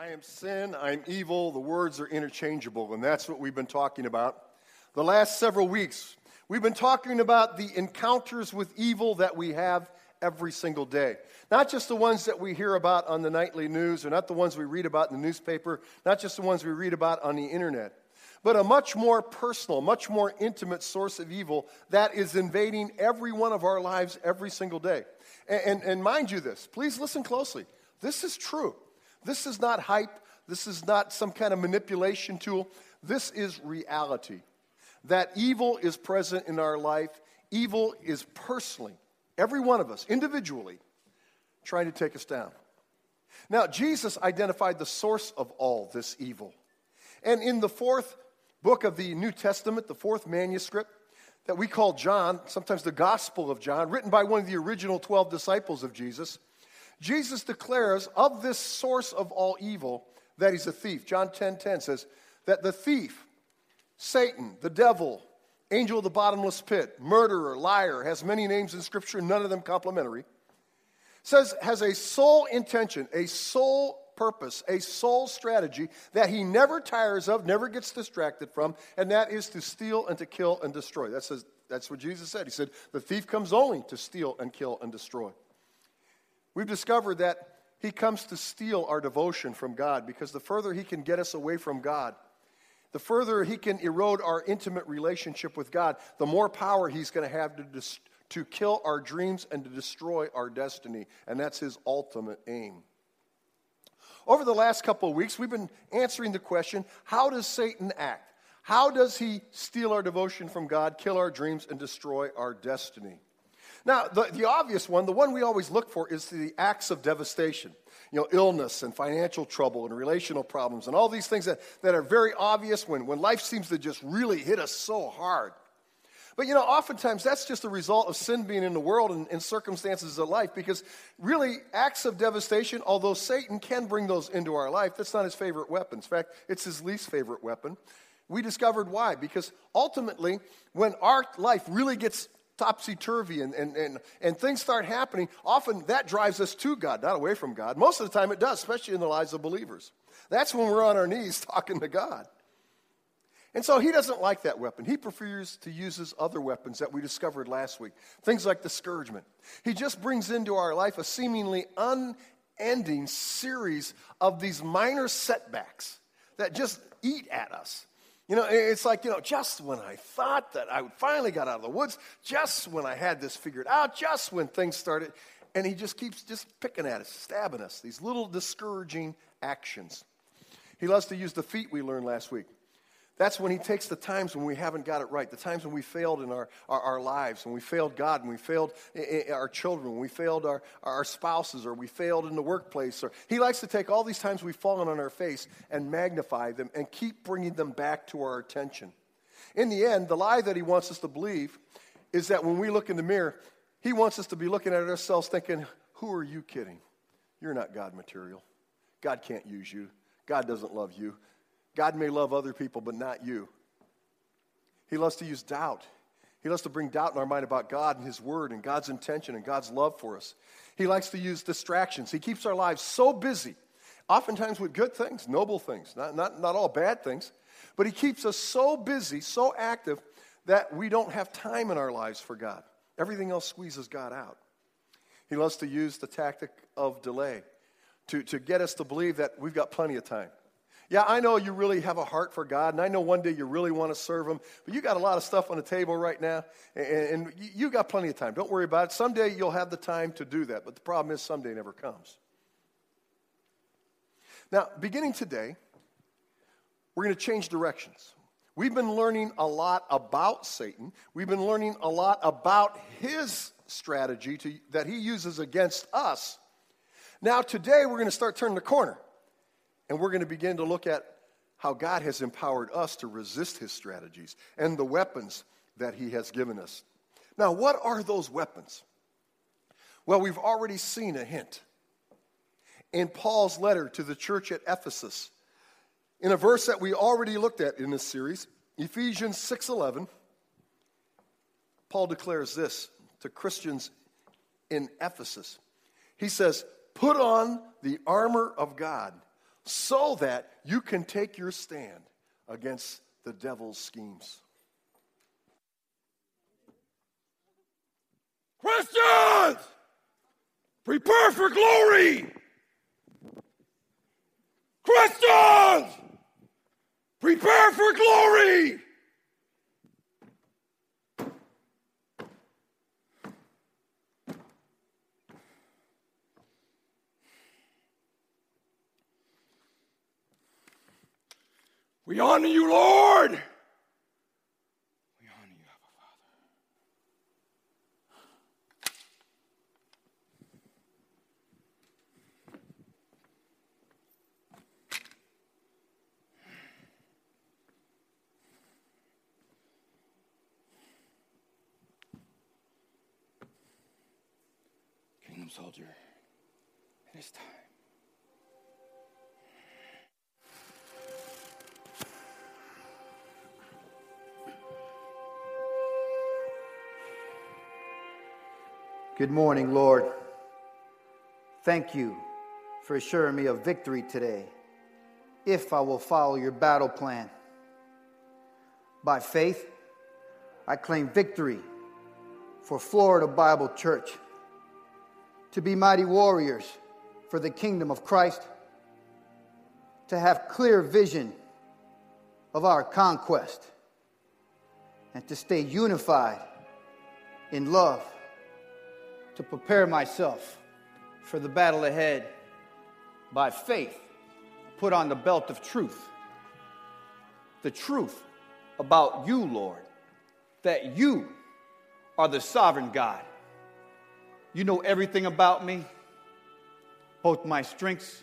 I am sin, I'm evil, the words are interchangeable, and that's what we've been talking about. The last several weeks, we've been talking about the encounters with evil that we have every single day. Not just the ones that we hear about on the nightly news, or not the ones we read about in the newspaper, not just the ones we read about on the internet, but a much more personal, much more intimate source of evil that is invading every one of our lives every single day. And, and, and mind you, this, please listen closely. This is true. This is not hype. This is not some kind of manipulation tool. This is reality. That evil is present in our life. Evil is personally, every one of us, individually, trying to take us down. Now, Jesus identified the source of all this evil. And in the fourth book of the New Testament, the fourth manuscript that we call John, sometimes the Gospel of John, written by one of the original 12 disciples of Jesus, Jesus declares of this source of all evil that he's a thief. John 10:10 10, 10 says that the thief, Satan, the devil, angel of the bottomless pit, murderer, liar, has many names in scripture, none of them complimentary, says has a sole intention, a sole purpose, a sole strategy that he never tires of, never gets distracted from, and that is to steal and to kill and destroy. That says, that's what Jesus said. He said, The thief comes only to steal and kill and destroy. We've discovered that he comes to steal our devotion from God because the further he can get us away from God, the further he can erode our intimate relationship with God, the more power he's going to have to, dis- to kill our dreams and to destroy our destiny. And that's his ultimate aim. Over the last couple of weeks, we've been answering the question how does Satan act? How does he steal our devotion from God, kill our dreams, and destroy our destiny? Now, the, the obvious one, the one we always look for, is the acts of devastation. You know, illness and financial trouble and relational problems and all these things that, that are very obvious when, when life seems to just really hit us so hard. But you know, oftentimes that's just a result of sin being in the world and, and, circumstances of life because really, acts of devastation, although Satan can bring those into our life, that's not his favorite weapon. In fact, it's his least favorite weapon. We discovered why. Because ultimately, when our life really gets topsy turvy and, and, and, and things start happening, often that drives us to God, not away from God. Most of the time it does, especially in the lives of believers. That's when we're on our knees talking to God. And so he doesn't like that weapon. He prefers to use his other weapons that we discovered last week, things like discouragement. He just brings into our life a seemingly unending series of these minor setbacks that just eat at us. You know, it's like, you know, just when I thought that I finally got out of the woods, just when I had this figured out, just when things started, and he just keeps just picking at us, stabbing us, these little discouraging actions. He loves to use the feet we learned last week. That's when he takes the times when we haven't got it right, the times when we failed in our, our, our lives, when we failed God, when we failed our children, when we failed our, our spouses, or we failed in the workplace. Or he likes to take all these times we've fallen on our face and magnify them and keep bringing them back to our attention. In the end, the lie that he wants us to believe is that when we look in the mirror, he wants us to be looking at ourselves thinking, Who are you kidding? You're not God material. God can't use you. God doesn't love you. God may love other people, but not you. He loves to use doubt. He loves to bring doubt in our mind about God and His Word and God's intention and God's love for us. He likes to use distractions. He keeps our lives so busy, oftentimes with good things, noble things, not, not, not all bad things, but He keeps us so busy, so active, that we don't have time in our lives for God. Everything else squeezes God out. He loves to use the tactic of delay to, to get us to believe that we've got plenty of time. Yeah, I know you really have a heart for God, and I know one day you really want to serve Him, but you got a lot of stuff on the table right now, and, and you got plenty of time. Don't worry about it. Someday you'll have the time to do that, but the problem is someday never comes. Now, beginning today, we're going to change directions. We've been learning a lot about Satan. We've been learning a lot about his strategy to, that he uses against us. Now, today, we're going to start turning the corner. And we're going to begin to look at how God has empowered us to resist his strategies and the weapons that he has given us. Now, what are those weapons? Well, we've already seen a hint in Paul's letter to the church at Ephesus. In a verse that we already looked at in this series, Ephesians 6:11, Paul declares this to Christians in Ephesus. He says, "Put on the armor of God so that you can take your stand against the devil's schemes. Christians, prepare for glory. Christians, prepare for glory. We honor you, Lord. Good morning, Lord. Thank you for assuring me of victory today if I will follow your battle plan. By faith, I claim victory for Florida Bible Church to be mighty warriors for the kingdom of Christ, to have clear vision of our conquest, and to stay unified in love to prepare myself for the battle ahead by faith, put on the belt of truth. The truth about you, Lord, that you are the sovereign God. You know everything about me, both my strengths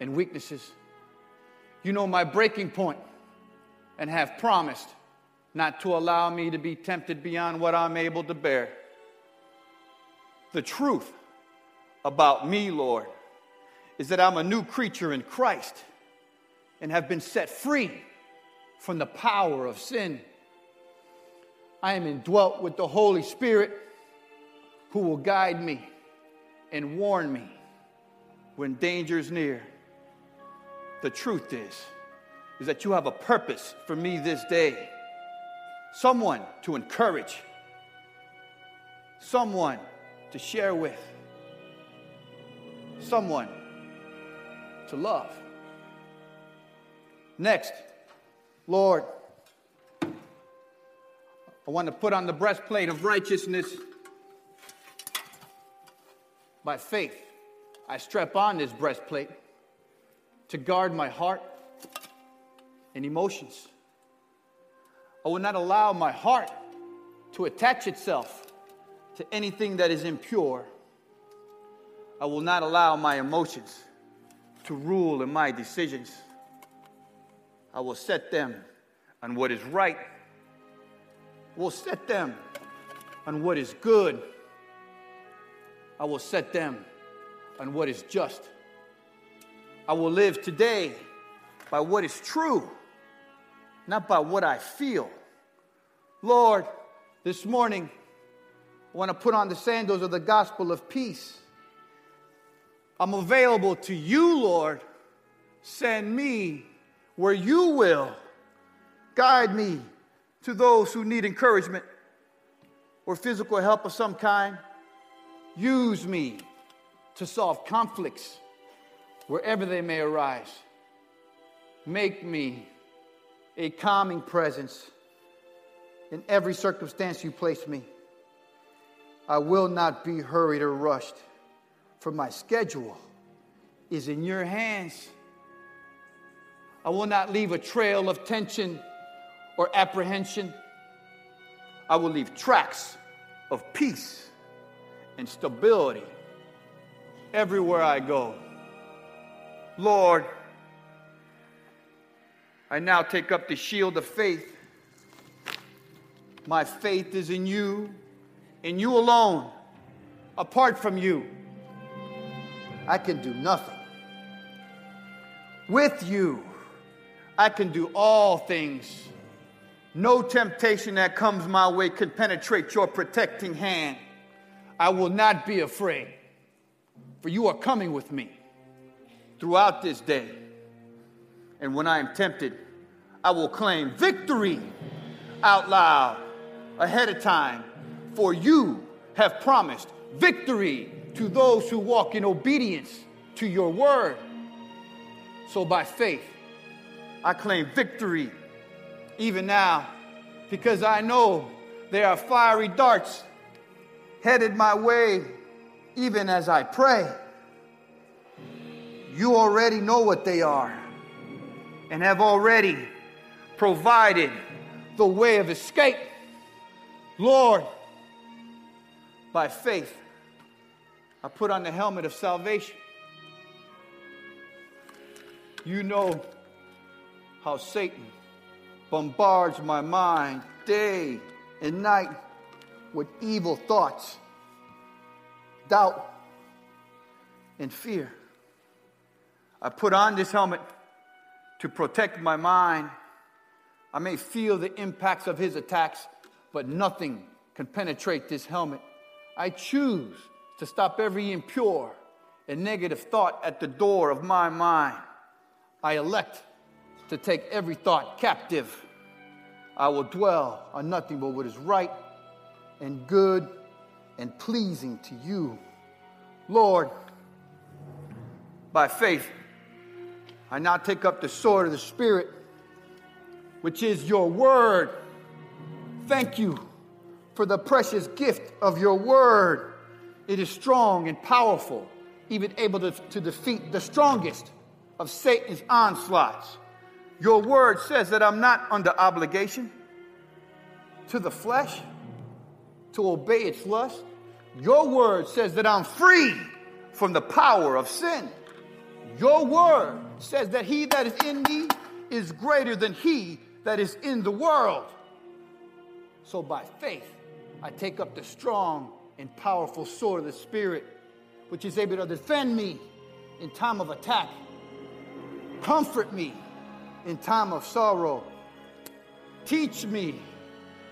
and weaknesses. You know my breaking point and have promised not to allow me to be tempted beyond what I'm able to bear the truth about me, Lord, is that I'm a new creature in Christ and have been set free from the power of sin. I am indwelt with the Holy Spirit who will guide me and warn me when danger is near. The truth is, is that you have a purpose for me this day. Someone to encourage, someone to share with, someone to love. Next, Lord, I want to put on the breastplate of righteousness by faith. I strap on this breastplate to guard my heart and emotions. I will not allow my heart to attach itself to anything that is impure. I will not allow my emotions to rule in my decisions. I will set them on what is right. Will set them on what is good. I will set them on what is just. I will live today by what is true, not by what I feel. Lord, this morning, I want to put on the sandals of the gospel of peace. I'm available to you, Lord. Send me where you will. Guide me to those who need encouragement or physical help of some kind. Use me to solve conflicts wherever they may arise. Make me a calming presence in every circumstance you place me. I will not be hurried or rushed, for my schedule is in your hands. I will not leave a trail of tension or apprehension. I will leave tracks of peace and stability everywhere I go. Lord, I now take up the shield of faith. My faith is in you in you alone, apart from you, I can do nothing. With you, I can do all things. No temptation that comes my way can penetrate your protecting hand. I will not be afraid, for you are coming with me. throughout this day. And when I am tempted, I will claim victory out loud ahead of time, for you have promised victory to those who walk in obedience to your word. So by faith, I claim victory even now because I know there are fiery darts headed my way even as I pray. You already know what they are and have already provided the way of escape. Lord, by faith, I put on the helmet of salvation. You know how Satan bombards my mind day and night with evil thoughts, doubt, and fear. I put on this helmet to protect my mind. I may feel the impacts of his attacks, but nothing can penetrate this helmet. I choose to stop every impure and negative thought at the door of my mind. I elect to take every thought captive. I will dwell on nothing but what is right and good and pleasing to you. Lord, by faith, I now take up the sword of the Spirit, which is your word. Thank you for the precious gift of your word. It is strong and powerful, even able to, to defeat the strongest of Satan's onslaughts. Your word says that I'm not under obligation to the flesh to obey its lust. Your word says that I'm free from the power of sin. Your word says that he that is in me is greater than he that is in the world. So by faith, I take up the strong and powerful sword of the Spirit, which is able to defend me in time of attack, comfort me in time of sorrow, teach me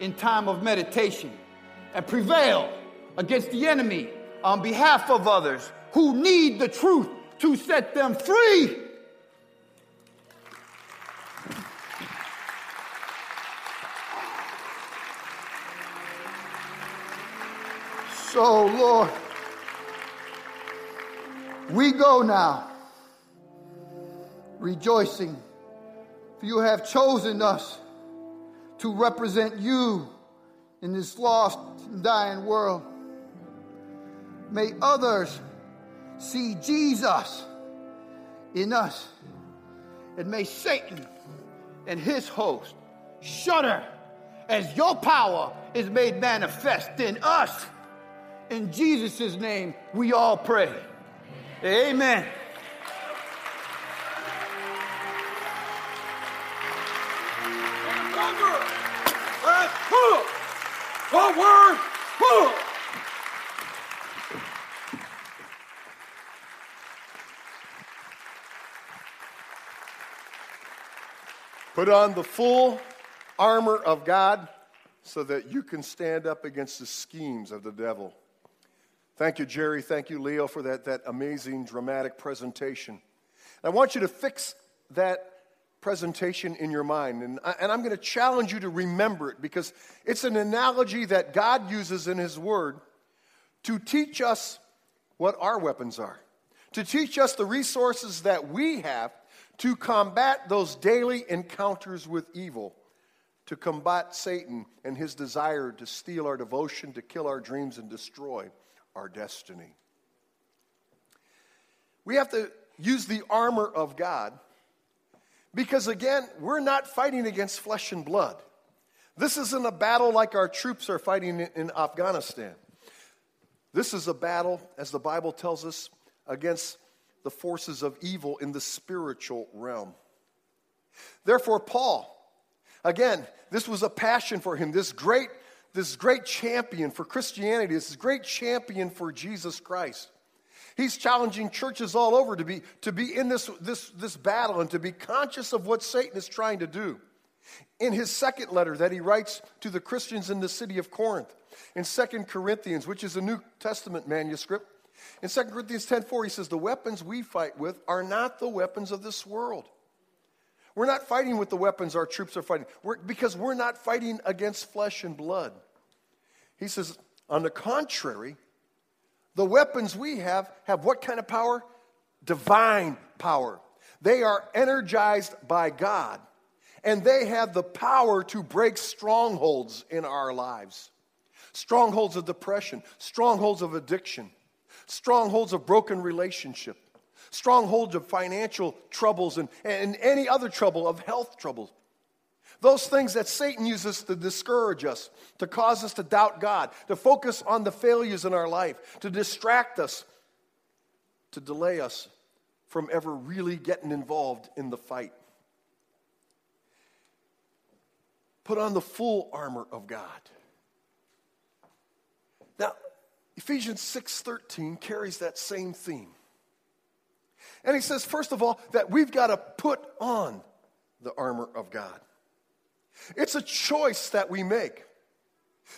in time of meditation, and prevail against the enemy on behalf of others who need the truth to set them free. So, Lord, we go now rejoicing, for you have chosen us to represent you in this lost and dying world. May others see Jesus in us, and may Satan and his host shudder as your power is made manifest in us. In Jesus' name, we all pray. Amen. Forward! Put on the full armor of God so that you can stand up against the schemes of the devil. Thank you, Jerry. Thank you, Leo, for that, that amazing, dramatic presentation. I want you to fix that presentation in your mind. And, I, and I'm going to challenge you to remember it because it's an analogy that God uses in His Word to teach us what our weapons are, to teach us the resources that we have to combat those daily encounters with evil, to combat Satan and his desire to steal our devotion, to kill our dreams, and destroy our destiny. We have to use the armor of God because, again, we're not fighting against flesh and blood. This isn't a battle like our troops are fighting in Afghanistan. This is a battle, as the Bible tells us, against the forces of evil in the spiritual realm. Therefore, Paul, again, this was a passion for him, this great this great champion for Christianity, this great champion for Jesus Christ. He's challenging churches all over to be, to be in this, this, this battle and to be conscious of what Satan is trying to do. In his second letter that he writes to the Christians in the city of Corinth, in Second Corinthians, which is a New Testament manuscript, In 2 Corinthians 10:4 he says the weapons we fight with are not the weapons of this world. We're not fighting with the weapons our troops are fighting we're, because we're not fighting against flesh and blood. He says on the contrary, the weapons we have have what kind of power? Divine power. They are energized by God, and they have the power to break strongholds in our lives strongholds of depression, strongholds of addiction, strongholds of broken relationship, strongholds of financial troubles, and, and any other trouble, of health troubles. Those things that Satan uses to discourage us, to cause us to doubt God, to focus on the failures in our life, to distract us, to delay us from ever really getting involved in the fight. Put on the full armor of God. Now, Ephesians 6:13 carries that same theme. And he says first of all that we've got to put on the armor of God. It's a choice that we make.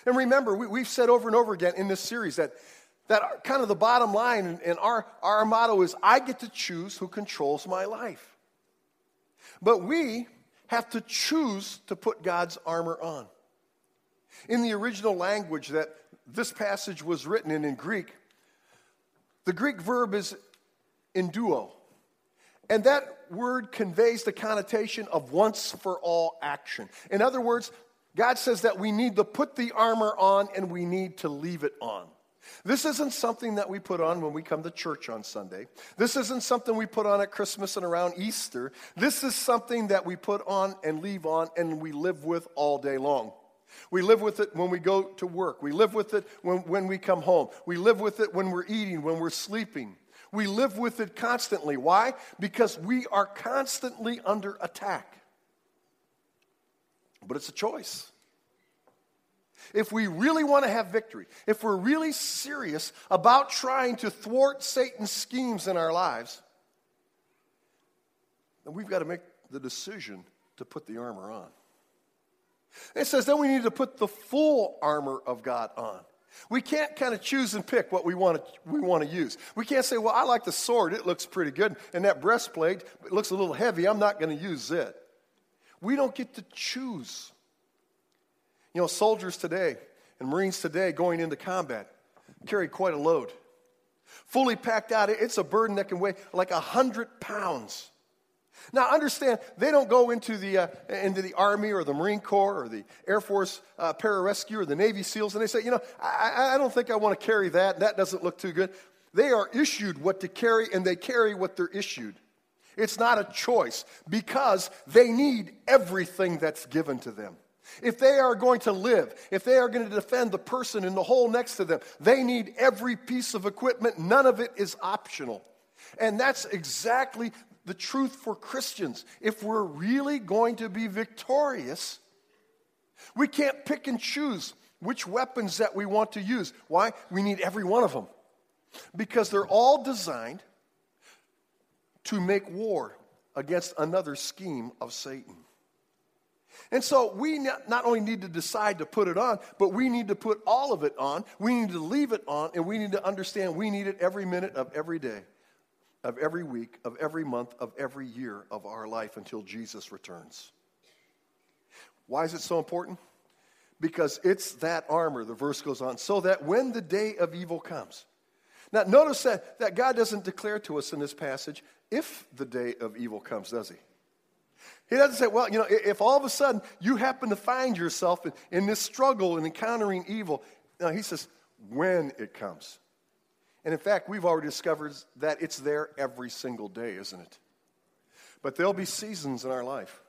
And remember, we, have said over and over again in this series that, that kind of the bottom line and our, our motto is I get to choose who controls my life. But we have to choose to put God's armor on. In the original language that this passage was written in in Greek, the Greek verb is enduo. And that word conveys the connotation of once for all action. In other words, God says that we need to put the armor on and we need to leave it on. This isn't something that we put on when we come to church on Sunday. This isn't something we put on at Christmas and around Easter. This is something that we put on and leave on and we live with all day long. We live with it when we go to work. We live with it when, when we come home. We live with it when we're eating, when we're sleeping. We live with it constantly. Why? Because we are constantly under attack. But it's a choice. If we really want to have victory, if we're really serious about trying to thwart Satan's schemes in our lives, then we've got to make the decision to put the armor on. It says then we need to put the full armor of God on. We can't kind of choose and pick what we want to, we want to use. We can't say, well, I like the sword, it looks pretty good, and that breastplate, it looks a little heavy, I'm not going to use it. We don't get to choose. You know, soldiers today and Marines today going into combat carry quite a load. Fully packed out, it's a burden that can weigh like a 100 pounds. Now, understand, they don't go into the, uh, into the Army or the Marine Corps or the Air Force uh, Pararescue or the Navy SEALs and they say, you know, I, I don't think I want to carry that. That doesn't look too good. They are issued what to carry and they carry what they're issued. It's not a choice because they need everything that's given to them. If they are going to live, if they are going to defend the person in the hole next to them, they need every piece of equipment. None of it is optional. And that's exactly the truth for Christians. If we're really going to be victorious, we can't pick and choose which weapons that we want to use. Why? We need every one of them. Because they're all designed to make war against another scheme of Satan. And so we not only need to decide to put it on, but we need to put all of it on. We need to leave it on, and we need to understand we need it every minute of every day of every week, of every month, of every year of our life until Jesus returns. Why is it so important? Because it's that armor, the verse goes on, so that when the day of evil comes. Now, notice that, that God doesn't declare to us in this passage if the day of evil comes, does he? He doesn't say, well, you know, if all of a sudden you happen to find yourself in, in this struggle and encountering evil, no, he says, when it comes. And in fact, we've already discovered that it's there every single day, isn't it? But there'll be seasons in our life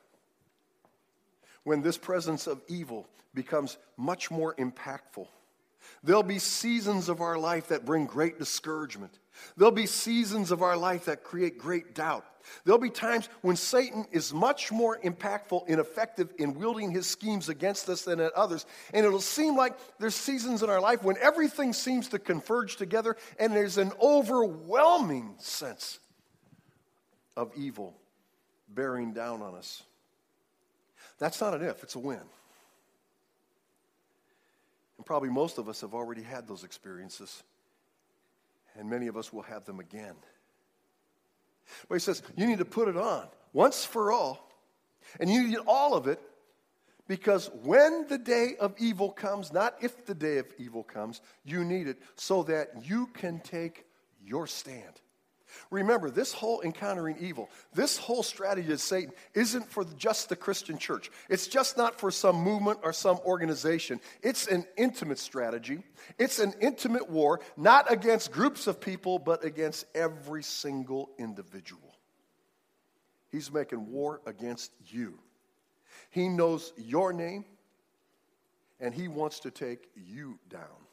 when this presence of evil becomes much more impactful. There'll be seasons of our life that bring great discouragement. There'll be seasons of our life that create great doubt. There'll be times when Satan is much more impactful and effective in wielding his schemes against us than at others. And it'll seem like there's seasons in our life when everything seems to converge together and there's an overwhelming sense of evil bearing down on us. That's not an if, it's a when. And probably most of us have already had those experiences. and many of us will have them again. But he says, you need to put it on once for all, and you need all of it because when the day of evil comes, not if the day of evil comes, you need it so that you can take your stand. Remember, this whole encountering evil, this whole strategy of Satan isn't for just the Christian church. It's just not for some movement or some organization. It's an intimate strategy. It's an intimate war, not against groups of people, but against every single individual. He's making war against you. He knows your name, and he wants to take you down.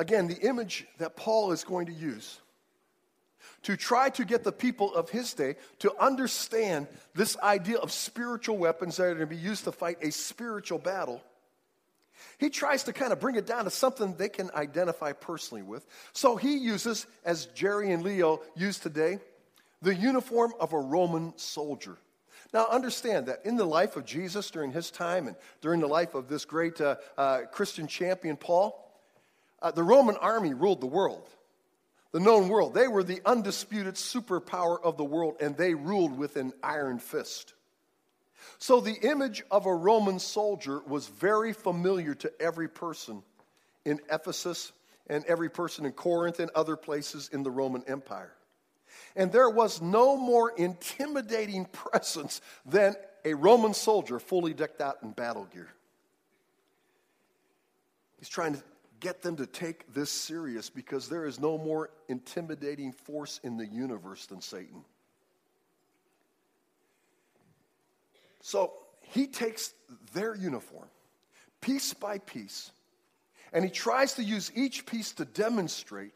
Again, the image that Paul is going to use to try to get the people of his day to understand this idea of spiritual weapons that are going to be used to fight a spiritual battle. He tries to kind of bring it down to something they can identify personally with. So he uses, as Jerry and Leo use today, the uniform of a Roman soldier. Now, understand that in the life of Jesus during his time and during the life of this great uh, uh, Christian champion, Paul, uh, the Roman army ruled the world, the known world. They were the undisputed superpower of the world, and they ruled with an iron fist. So the image of a Roman soldier was very familiar to every person in Ephesus and every person in Corinth and other places in the Roman Empire. And there was no more intimidating presence than a Roman soldier fully decked out in battle gear. He's trying to get them to take this serious because there is no more intimidating force in the universe than Satan. So he takes their uniform, piece by piece, and he tries to use each piece to demonstrate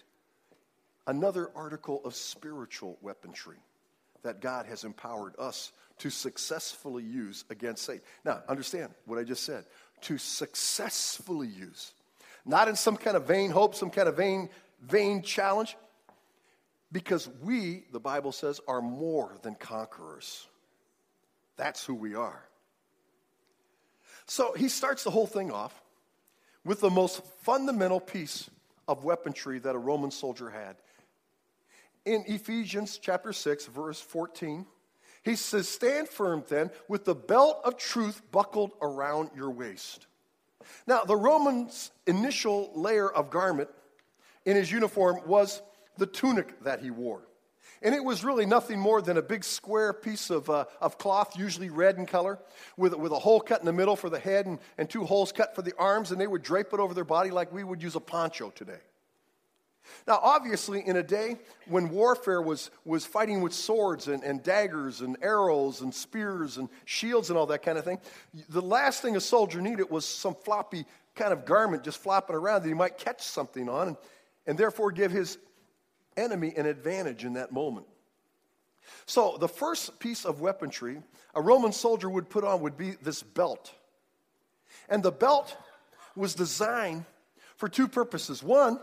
another article of spiritual weaponry that God has empowered us to successfully use against Satan. Now, understand what I just said to successfully use not in some kind of vain hope, some kind of vain, vain challenge, because we, the Bible says, are more than conquerors. That's who we are. So he starts the whole thing off with the most fundamental piece of weaponry that a Roman soldier had. In Ephesians chapter 6, verse 14, he says, Stand firm then with the belt of truth buckled around your waist now, the Roman's initial layer of garment in his uniform was the tunic that he wore. And it was really nothing more than a big square piece of, uh, of cloth, usually red in color, with, with a hole cut in the middle for the head and, and two holes cut for the arms, and they would drape it over their body like we would use a poncho today. Now, obviously, in a day when warfare was, was fighting with swords and, and daggers and arrows and spears and shields and all that kind of thing, the last thing a soldier needed was some floppy kind of garment just flopping around that he might catch something on and, and therefore give his enemy an advantage in that moment. So, the first piece of weaponry a Roman soldier would put on would be this belt. And the belt was designed for two purposes. One,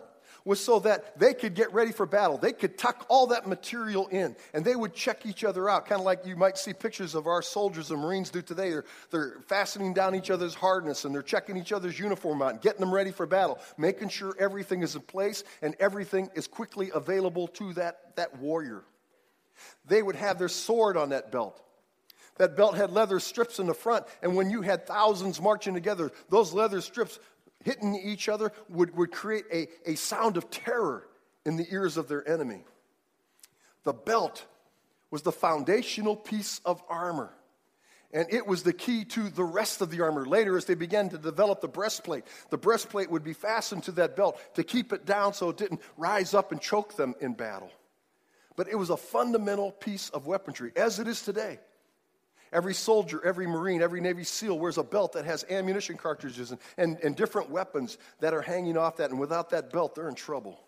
was so that they could get ready for battle. They could tuck all that material in and they would check each other out, kind of like you might see pictures of our soldiers and Marines do today. They're, they're fastening down each other's hardness and they're checking each other's uniform out and getting them ready for battle, making sure everything is in place and everything is quickly available to that, that warrior. They would have their sword on that belt. That belt had leather strips in the front, and when you had thousands marching together, those leather strips hitting each other would, would create a, a sound of terror in the ears of their enemy. The belt was the foundational piece of armor. And it was the key to the rest of the armor. Later, as they began to develop the breastplate, the breastplate would be fastened to that belt to keep it down so it didn't rise up and choke them in battle. But it was a fundamental piece of weaponry, as it is today. Every soldier, every Marine, every Navy SEAL wears a belt that has ammunition cartridges and, and, and different weapons that are hanging off that. And without that belt, they're in trouble.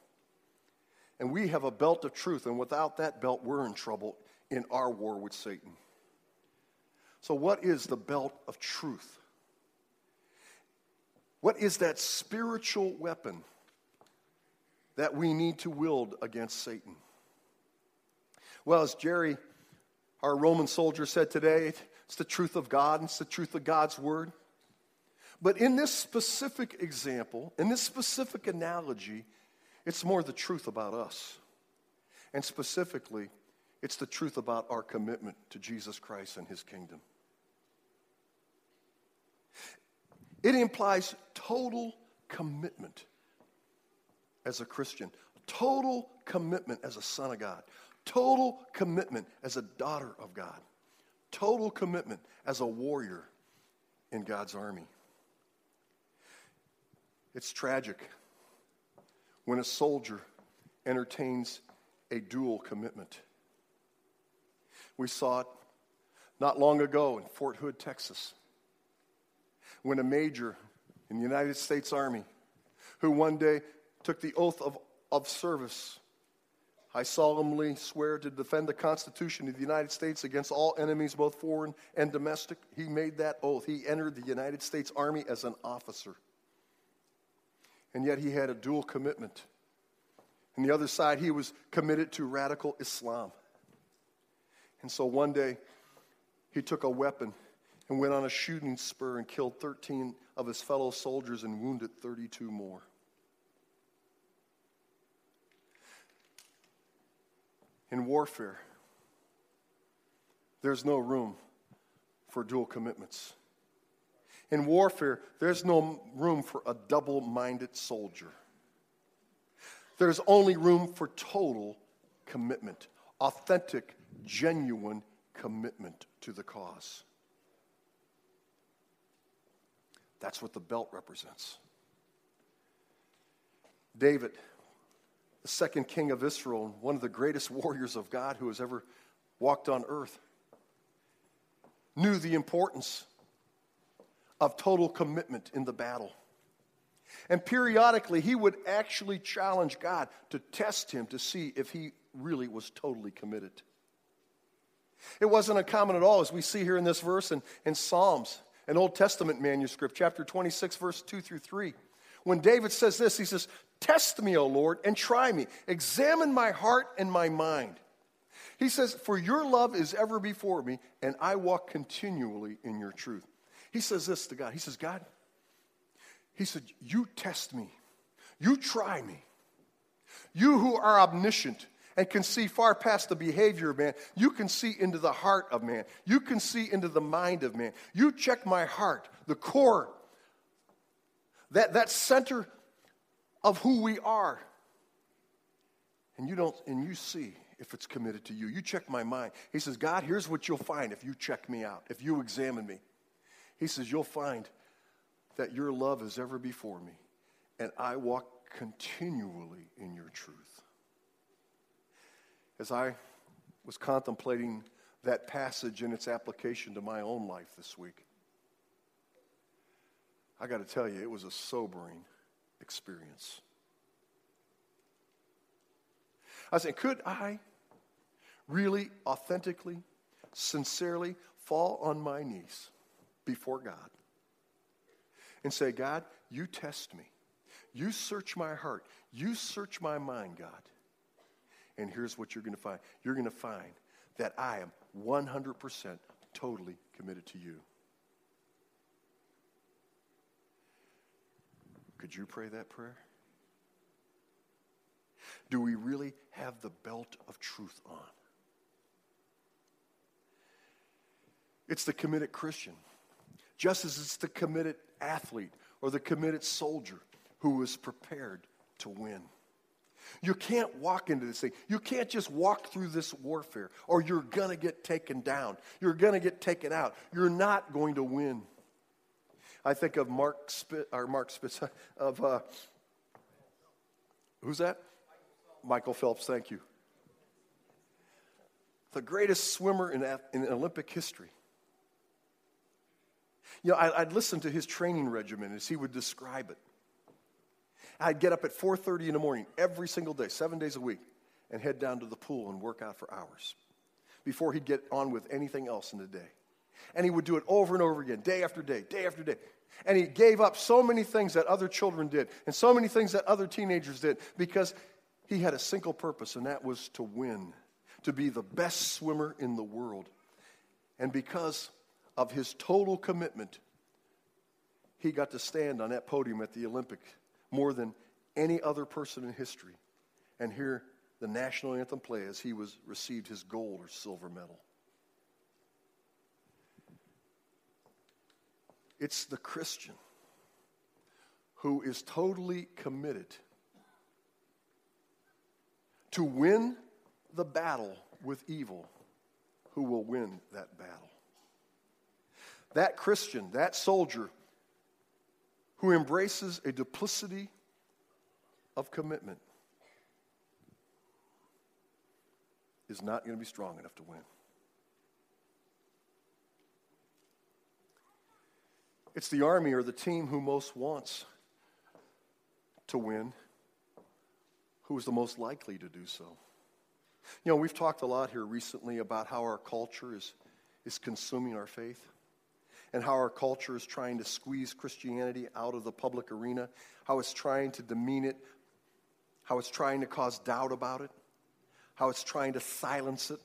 And we have a belt of truth, and without that belt, we're in trouble in our war with Satan. So, what is the belt of truth? What is that spiritual weapon that we need to wield against Satan? Well, as Jerry our Roman soldier said today, it's the truth of God, and it's the truth of God's word. But in this specific example, in this specific analogy, it's more the truth about us. And specifically, it's the truth about our commitment to Jesus Christ and his kingdom. It implies total commitment as a Christian, total commitment as a son of God, total commitment as a daughter of God, total commitment as a warrior in God's army. It's tragic when a soldier entertains a dual commitment. We saw it not long ago in Fort Hood, Texas, when a major in the United States Army, who one day took the oath of, of service, I solemnly swear to defend the Constitution of the United States against all enemies, both foreign and domestic. He made that oath. He entered the United States Army as an officer. And yet he had a dual commitment. On the other side, he was committed to radical Islam. And so one day, he took a weapon and went on a shooting spur and killed 13 of his fellow soldiers and wounded 32 more. In warfare, there's no room for dual commitments. In warfare, there's no room for a double minded soldier. There's only room for total commitment, authentic, genuine commitment to the cause. That's what the belt represents. David, the second king of Israel, one of the greatest warriors of God who has ever walked on earth, knew the importance of total commitment in the battle. And periodically, he would actually challenge God to test him to see if he really was totally committed. It wasn't uncommon at all, as we see here in this verse in, in Psalms, an Old Testament manuscript, chapter 26, verse 2 through 3. When David says this, he says, Test me, O Lord, and try me. Examine my heart and my mind. He says, For your love is ever before me, and I walk continually in your truth. He says this to God. He says, God, he said, You test me. You try me. You who are omniscient and can see far past the behavior of man, you can see into the heart of man. You can see into the mind of man. You check my heart, the core, that, that center of who we are. And you don't, and you see if it's committed to you. You check my mind. He says, God, here's what you'll find if you check me out, if you examine me. He says, You'll find that your love is ever before me, and I walk continually in your truth. As I was contemplating that passage and its application to my own life this week, I got to tell you, it was a sobering experience. I said, could I really, authentically, sincerely fall on my knees before God and say, God, you test me. You search my heart. You search my mind, God. And here's what you're going to find you're going to find that I am 100% totally committed to you. Could you pray that prayer? Do we really have the belt of truth on? It's the committed Christian just as it's the committed athlete or the committed soldier who is prepared to win. You can't walk into this thing. You can't just walk through this warfare or you're going to get taken down. You're going to get taken out. You're not going to win. I think of Mark Spitz, or Mark Spitz, of, uh, who's that? Michael Phelps, thank you. The greatest swimmer in, in Olympic history. You know, I, would listen to his training regimen as he would describe it. I'd get up at 4.30 in the morning every single day, seven days a week, and head down to the pool and work out for hours before he'd get on with anything else in the day. And he would do it over and over again, day after day, day after day. And he gave up so many things that other children did and so many things that other teenagers did because he had a single purpose, and that was to win, to be the best swimmer in the world. And because of his total commitment, he got to stand on that podium at the Olympic more than any other person in history and hear the national anthem play as he was received his gold or silver medal. It's the Christian who is totally committed to win the battle with evil who will win that battle. That Christian, that soldier who embraces a duplicity of commitment is not going to be strong enough to win. It's the army or the team who most wants to win who is the most likely to do so. You know, we've talked a lot here recently about how our culture is, is consuming our faith and how our culture is trying to squeeze Christianity out of the public arena, how it's trying to demean it, how it's trying to cause doubt about it, how it's trying to silence it.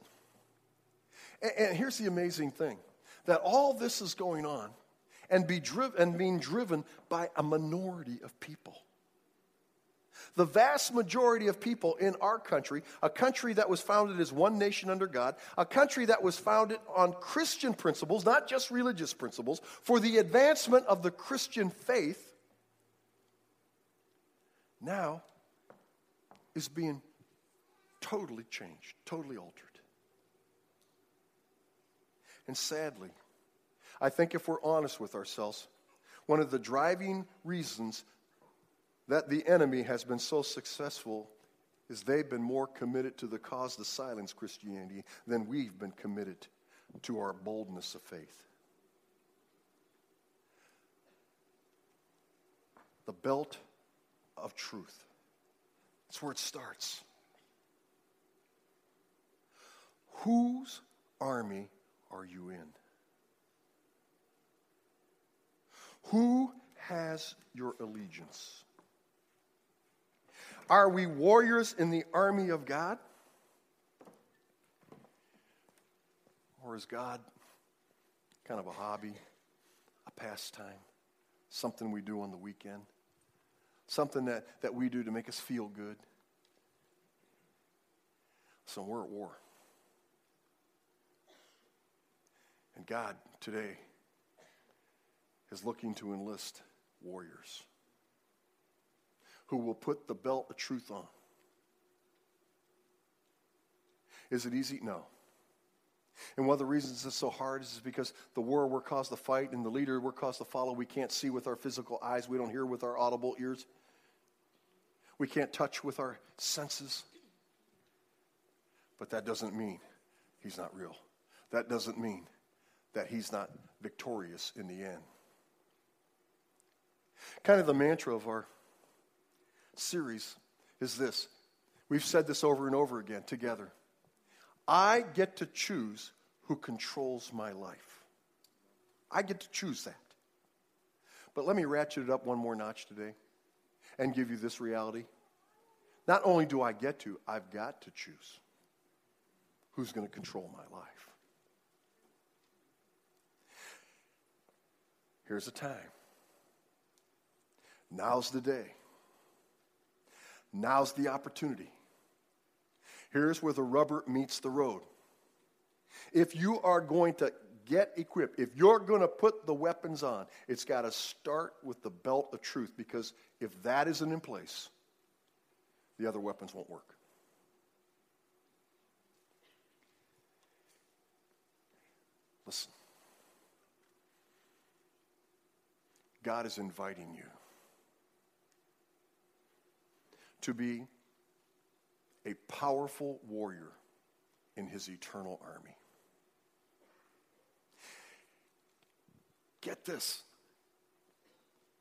And, and here's the amazing thing that all this is going on and, be driv- and being driven by a minority of people. The vast majority of people in our country, a country that was founded as one nation under God, a country that was founded on Christian principles, not just religious principles, for the advancement of the Christian faith, now is being totally changed, totally altered. And sadly, I think if we're honest with ourselves, one of the driving reasons that the enemy has been so successful is they've been more committed to the cause to silence Christianity than we've been committed to our boldness of faith. The belt of truth. That's where it starts. Whose army are you in? Who has your allegiance? Are we warriors in the army of God? Or is God kind of a hobby, a pastime, something we do on the weekend, something that, that we do to make us feel good? So we're at war. And God today is looking to enlist warriors who will put the belt of truth on. Is it easy? No. And one of the reasons it's so hard is because the war we're caused to fight and the leader we're caused to follow, we can't see with our physical eyes, we don't hear with our audible ears, we can't touch with our senses. But that doesn't mean he's not real. That doesn't mean that he's not victorious in the end. Kind of the mantra of our series is this. We've said this over and over again together. I get to choose who controls my life. I get to choose that. But let me ratchet it up one more notch today and give you this reality. Not only do I get to, I've got to choose who's going to control my life. Here's a time. Now's the day. Now's the opportunity. Here's where the rubber meets the road. If you are going to get equipped, if you're going to put the weapons on, it's got to start with the belt of truth because if that isn't in place, the other weapons won't work. Listen. God is inviting you to be a powerful warrior in his eternal army. Get this.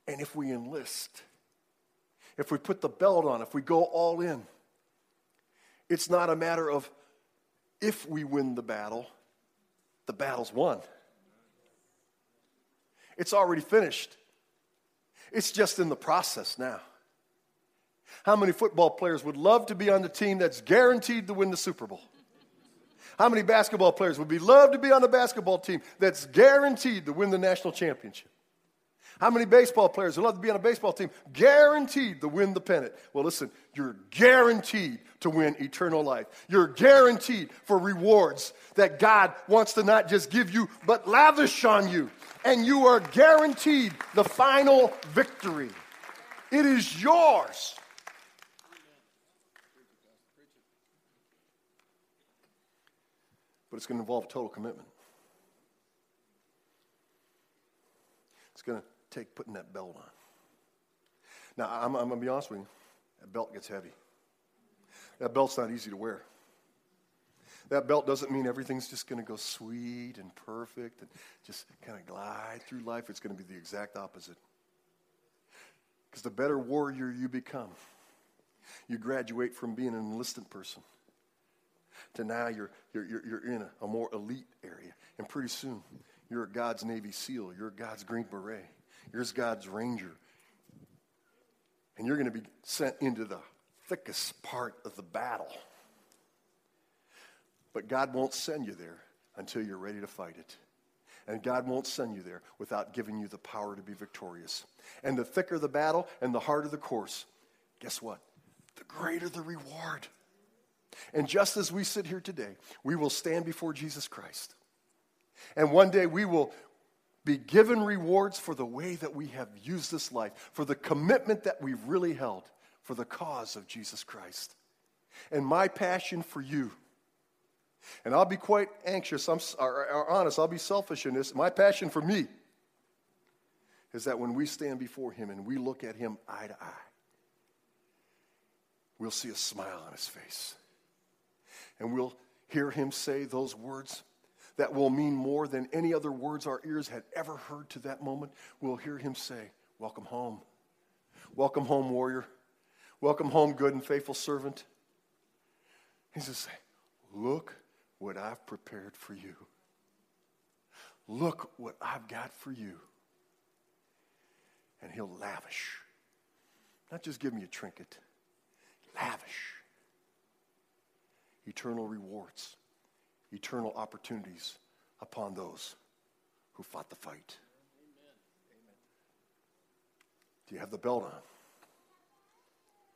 And if we enlist, if we put the belt on, if we go all in, it's not a matter of if we win the battle, the battle's won. It's already finished. It's just in the process now. How many football players would love to be on the team that's guaranteed to win the Super Bowl? How many basketball players would be love to be on the basketball team that's guaranteed to win the national championship? How many baseball players would love to be on a baseball team guaranteed to win the pennant? Well, listen, you're guaranteed to win eternal life. You're guaranteed for rewards that God wants to not just give you, but lavish on you. And you are guaranteed the final victory. It is yours. But it's going to involve total commitment. It's going to take putting that belt on. Now, I'm, I'm going to be honest with you. That belt gets heavy. That belt's not easy to wear. That belt doesn't mean everything's just going to go sweet and perfect and just kind of glide through life. It's going to be the exact opposite. Because the better warrior you become, you graduate from being an enlisted person to now you're, you're, you're, you're in a, a more elite area. And pretty soon, you're God's Navy SEAL. You're God's Green Beret. You're God's Ranger. And you're going to be sent into the thickest part of the battle. But God won't send you there until you're ready to fight it. And God won't send you there without giving you the power to be victorious. And the thicker the battle and the harder the course, guess what? The greater the reward. And just as we sit here today, we will stand before Jesus Christ. And one day we will be given rewards for the way that we have used this life, for the commitment that we've really held for the cause of Jesus Christ. And my passion for you, and I'll be quite anxious, I'm or, or honest, I'll be selfish in this. My passion for me is that when we stand before Him and we look at Him eye to eye, we'll see a smile on His face and we'll hear him say those words that will mean more than any other words our ears had ever heard to that moment. We'll hear him say, Welcome home. Welcome home, warrior. Welcome home, good and faithful servant. He's just saying, Look what I've prepared for you. Look what I've got for you. And he'll lavish. Not just give me a trinket, lavish eternal rewards, eternal opportunities upon those who fought the fight. Do you have the belt on?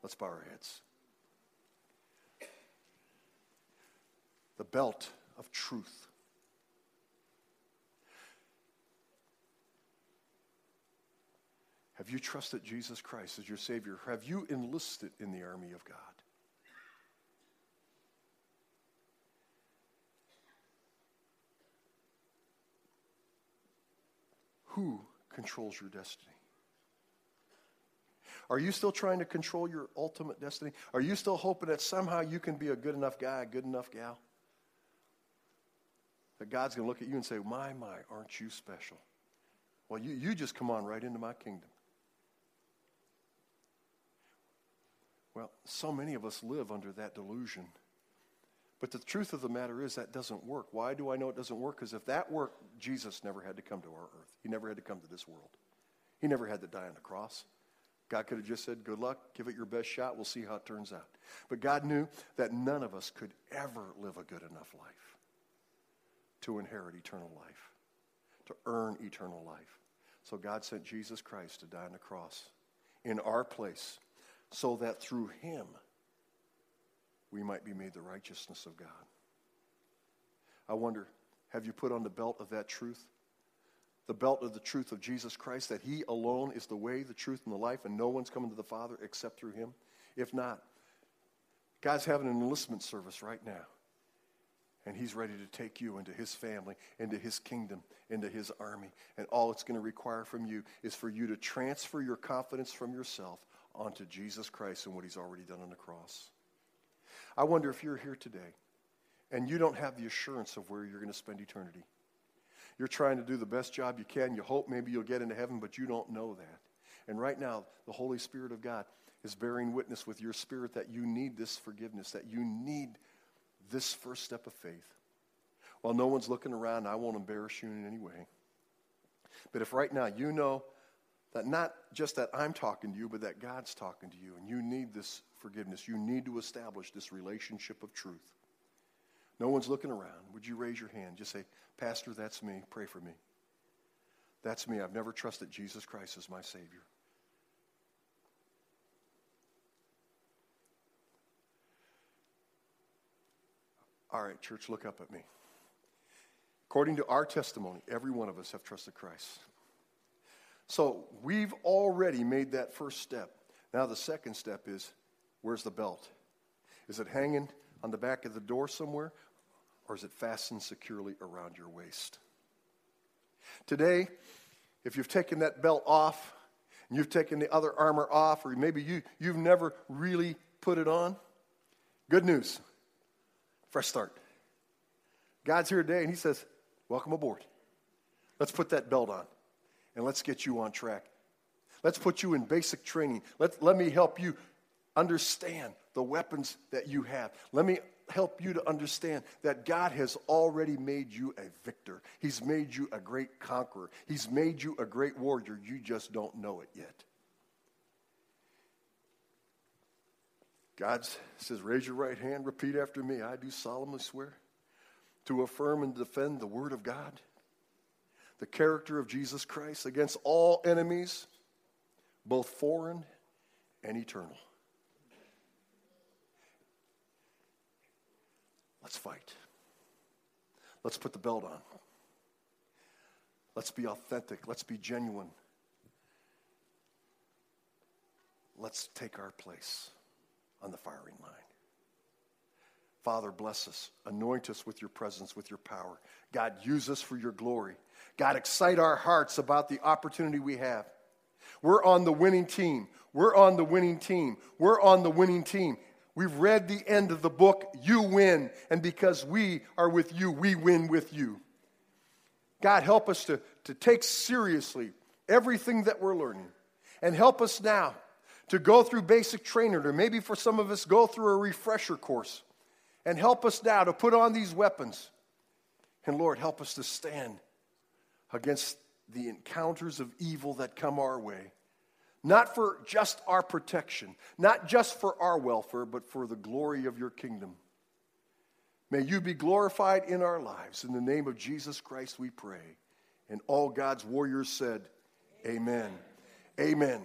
Let's bow our heads. The belt of truth. Have you trusted Jesus Christ as your Savior? Have you enlisted in the army of God? Who controls your destiny? Are you still trying to control your ultimate destiny? Are you still hoping that somehow you can be a good enough guy, a good enough gal? That God's going to look at you and say, My, my, aren't you special? Well, you, you just come on right into my kingdom. Well, so many of us live under that delusion but the truth of the matter is that doesn't work. Why do I know it doesn't work? Because if that worked, Jesus never had to come to our earth. He never had to come to this world. He never had to die on the cross. God could have just said, Good luck, give it your best shot, we'll see how it turns out. But God knew that none of us could ever live a good enough life to inherit eternal life, to earn eternal life. So God sent Jesus Christ to die on the cross in our place so that through him, we might be made the righteousness of God. I wonder, have you put on the belt of that truth? The belt of the truth of Jesus Christ, that He alone is the way, the truth, and the life, and no one's coming to the Father except through Him? If not, God's having an enlistment service right now. And he's ready to take you into his family, into his kingdom, into his army. And all it's going to require from you is for you to transfer your confidence from yourself onto Jesus Christ and what he's already done on the cross. I wonder if you're here today and you don't have the assurance of where you're going to spend eternity. You're trying to do the best job you can. You hope maybe you'll get into heaven, but you don't know that. And right now, the Holy Spirit of God is bearing witness with your spirit that you need this forgiveness, that you need this first step of faith. While no one's looking around, I won't embarrass you in any way. But if right now you know that not just that I'm talking to you, but that God's talking to you, and you need this forgiveness. You need to establish this relationship of truth. No one's looking around. Would you raise your hand? Just say, Pastor, that's me. Pray for me. That's me. I've never trusted Jesus Christ as my Savior. All right, church, look up at me. According to our testimony, every one of us have trusted Christ. So we've already made that first step. Now, the second step is where's the belt? Is it hanging on the back of the door somewhere, or is it fastened securely around your waist? Today, if you've taken that belt off and you've taken the other armor off, or maybe you, you've never really put it on, good news. Fresh start. God's here today and He says, Welcome aboard. Let's put that belt on and let's get you on track. Let's put you in basic training. Let, let me help you understand the weapons that you have. Let me help you to understand that God has already made you a victor. He's made you a great conqueror. He's made you a great warrior. You just don't know it yet. God says, Raise your right hand, repeat after me. I do solemnly swear to affirm and defend the Word of God, the character of Jesus Christ against all enemies, both foreign and eternal. Let's fight. Let's put the belt on. Let's be authentic. Let's be genuine. Let's take our place on the firing line. Father, bless us. Anoint us with your presence, with your power. God, use us for your glory. God, excite our hearts about the opportunity we have. We're on the winning team. We're on the winning team. We're on the winning team. We've read the end of the book. You win. And because we are with you, we win with you. God, help us to, to take seriously everything that we're learning. And help us now to go through basic training, or maybe for some of us, go through a refresher course. And help us now to put on these weapons. And Lord, help us to stand against the encounters of evil that come our way not for just our protection, not just for our welfare, but for the glory of your kingdom. May you be glorified in our lives. In the name of Jesus Christ, we pray. And all God's warriors said, Amen. Amen.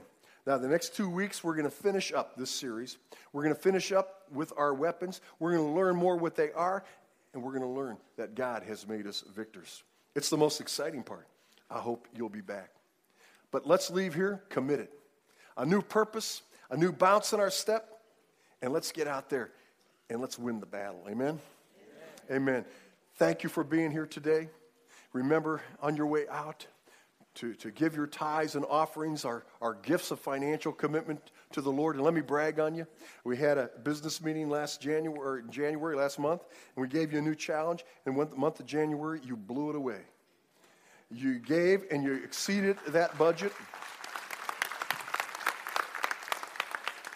Now, the next two weeks, we're going to finish up this series. We're going to finish up with our weapons. We're going to learn more what they are, and we're going to learn that God has made us victors. It's the most exciting part. I hope you'll be back. But let's leave here committed a new purpose, a new bounce in our step, and let's get out there and let's win the battle. Amen? Amen. Amen. Thank you for being here today. Remember, on your way out, to, to give your tithes and offerings, our, our gifts of financial commitment to the Lord. And let me brag on you. We had a business meeting last January, January last month, and we gave you a new challenge. And the month of January, you blew it away. You gave and you exceeded that budget.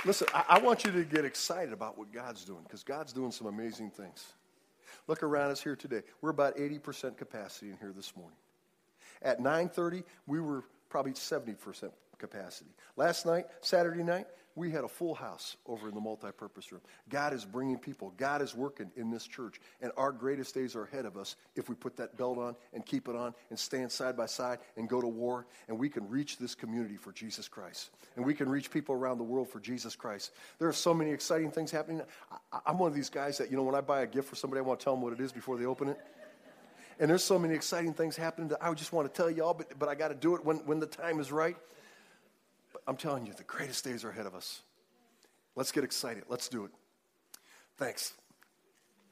Listen, I, I want you to get excited about what God's doing because God's doing some amazing things. Look around us here today. We're about 80% capacity in here this morning. At 9:30, we were probably 70% capacity. Last night, Saturday night, we had a full house over in the multi-purpose room. God is bringing people. God is working in this church. And our greatest days are ahead of us if we put that belt on and keep it on and stand side by side and go to war. And we can reach this community for Jesus Christ. And we can reach people around the world for Jesus Christ. There are so many exciting things happening. I, am one of these guys that, you know, when I buy a gift for somebody, I want to tell them what it is before they open it. And there's so many exciting things happening that I just want to tell y'all, but, but I got to do it when, when the time is right. But I'm telling you, the greatest days are ahead of us. Let's get excited. Let's do it. Thanks.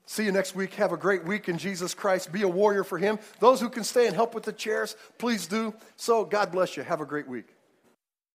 See you next week. Have a great week in Jesus Christ. Be a warrior for Him. Those who can stay and help with the chairs, please do. So, God bless you. Have a great week.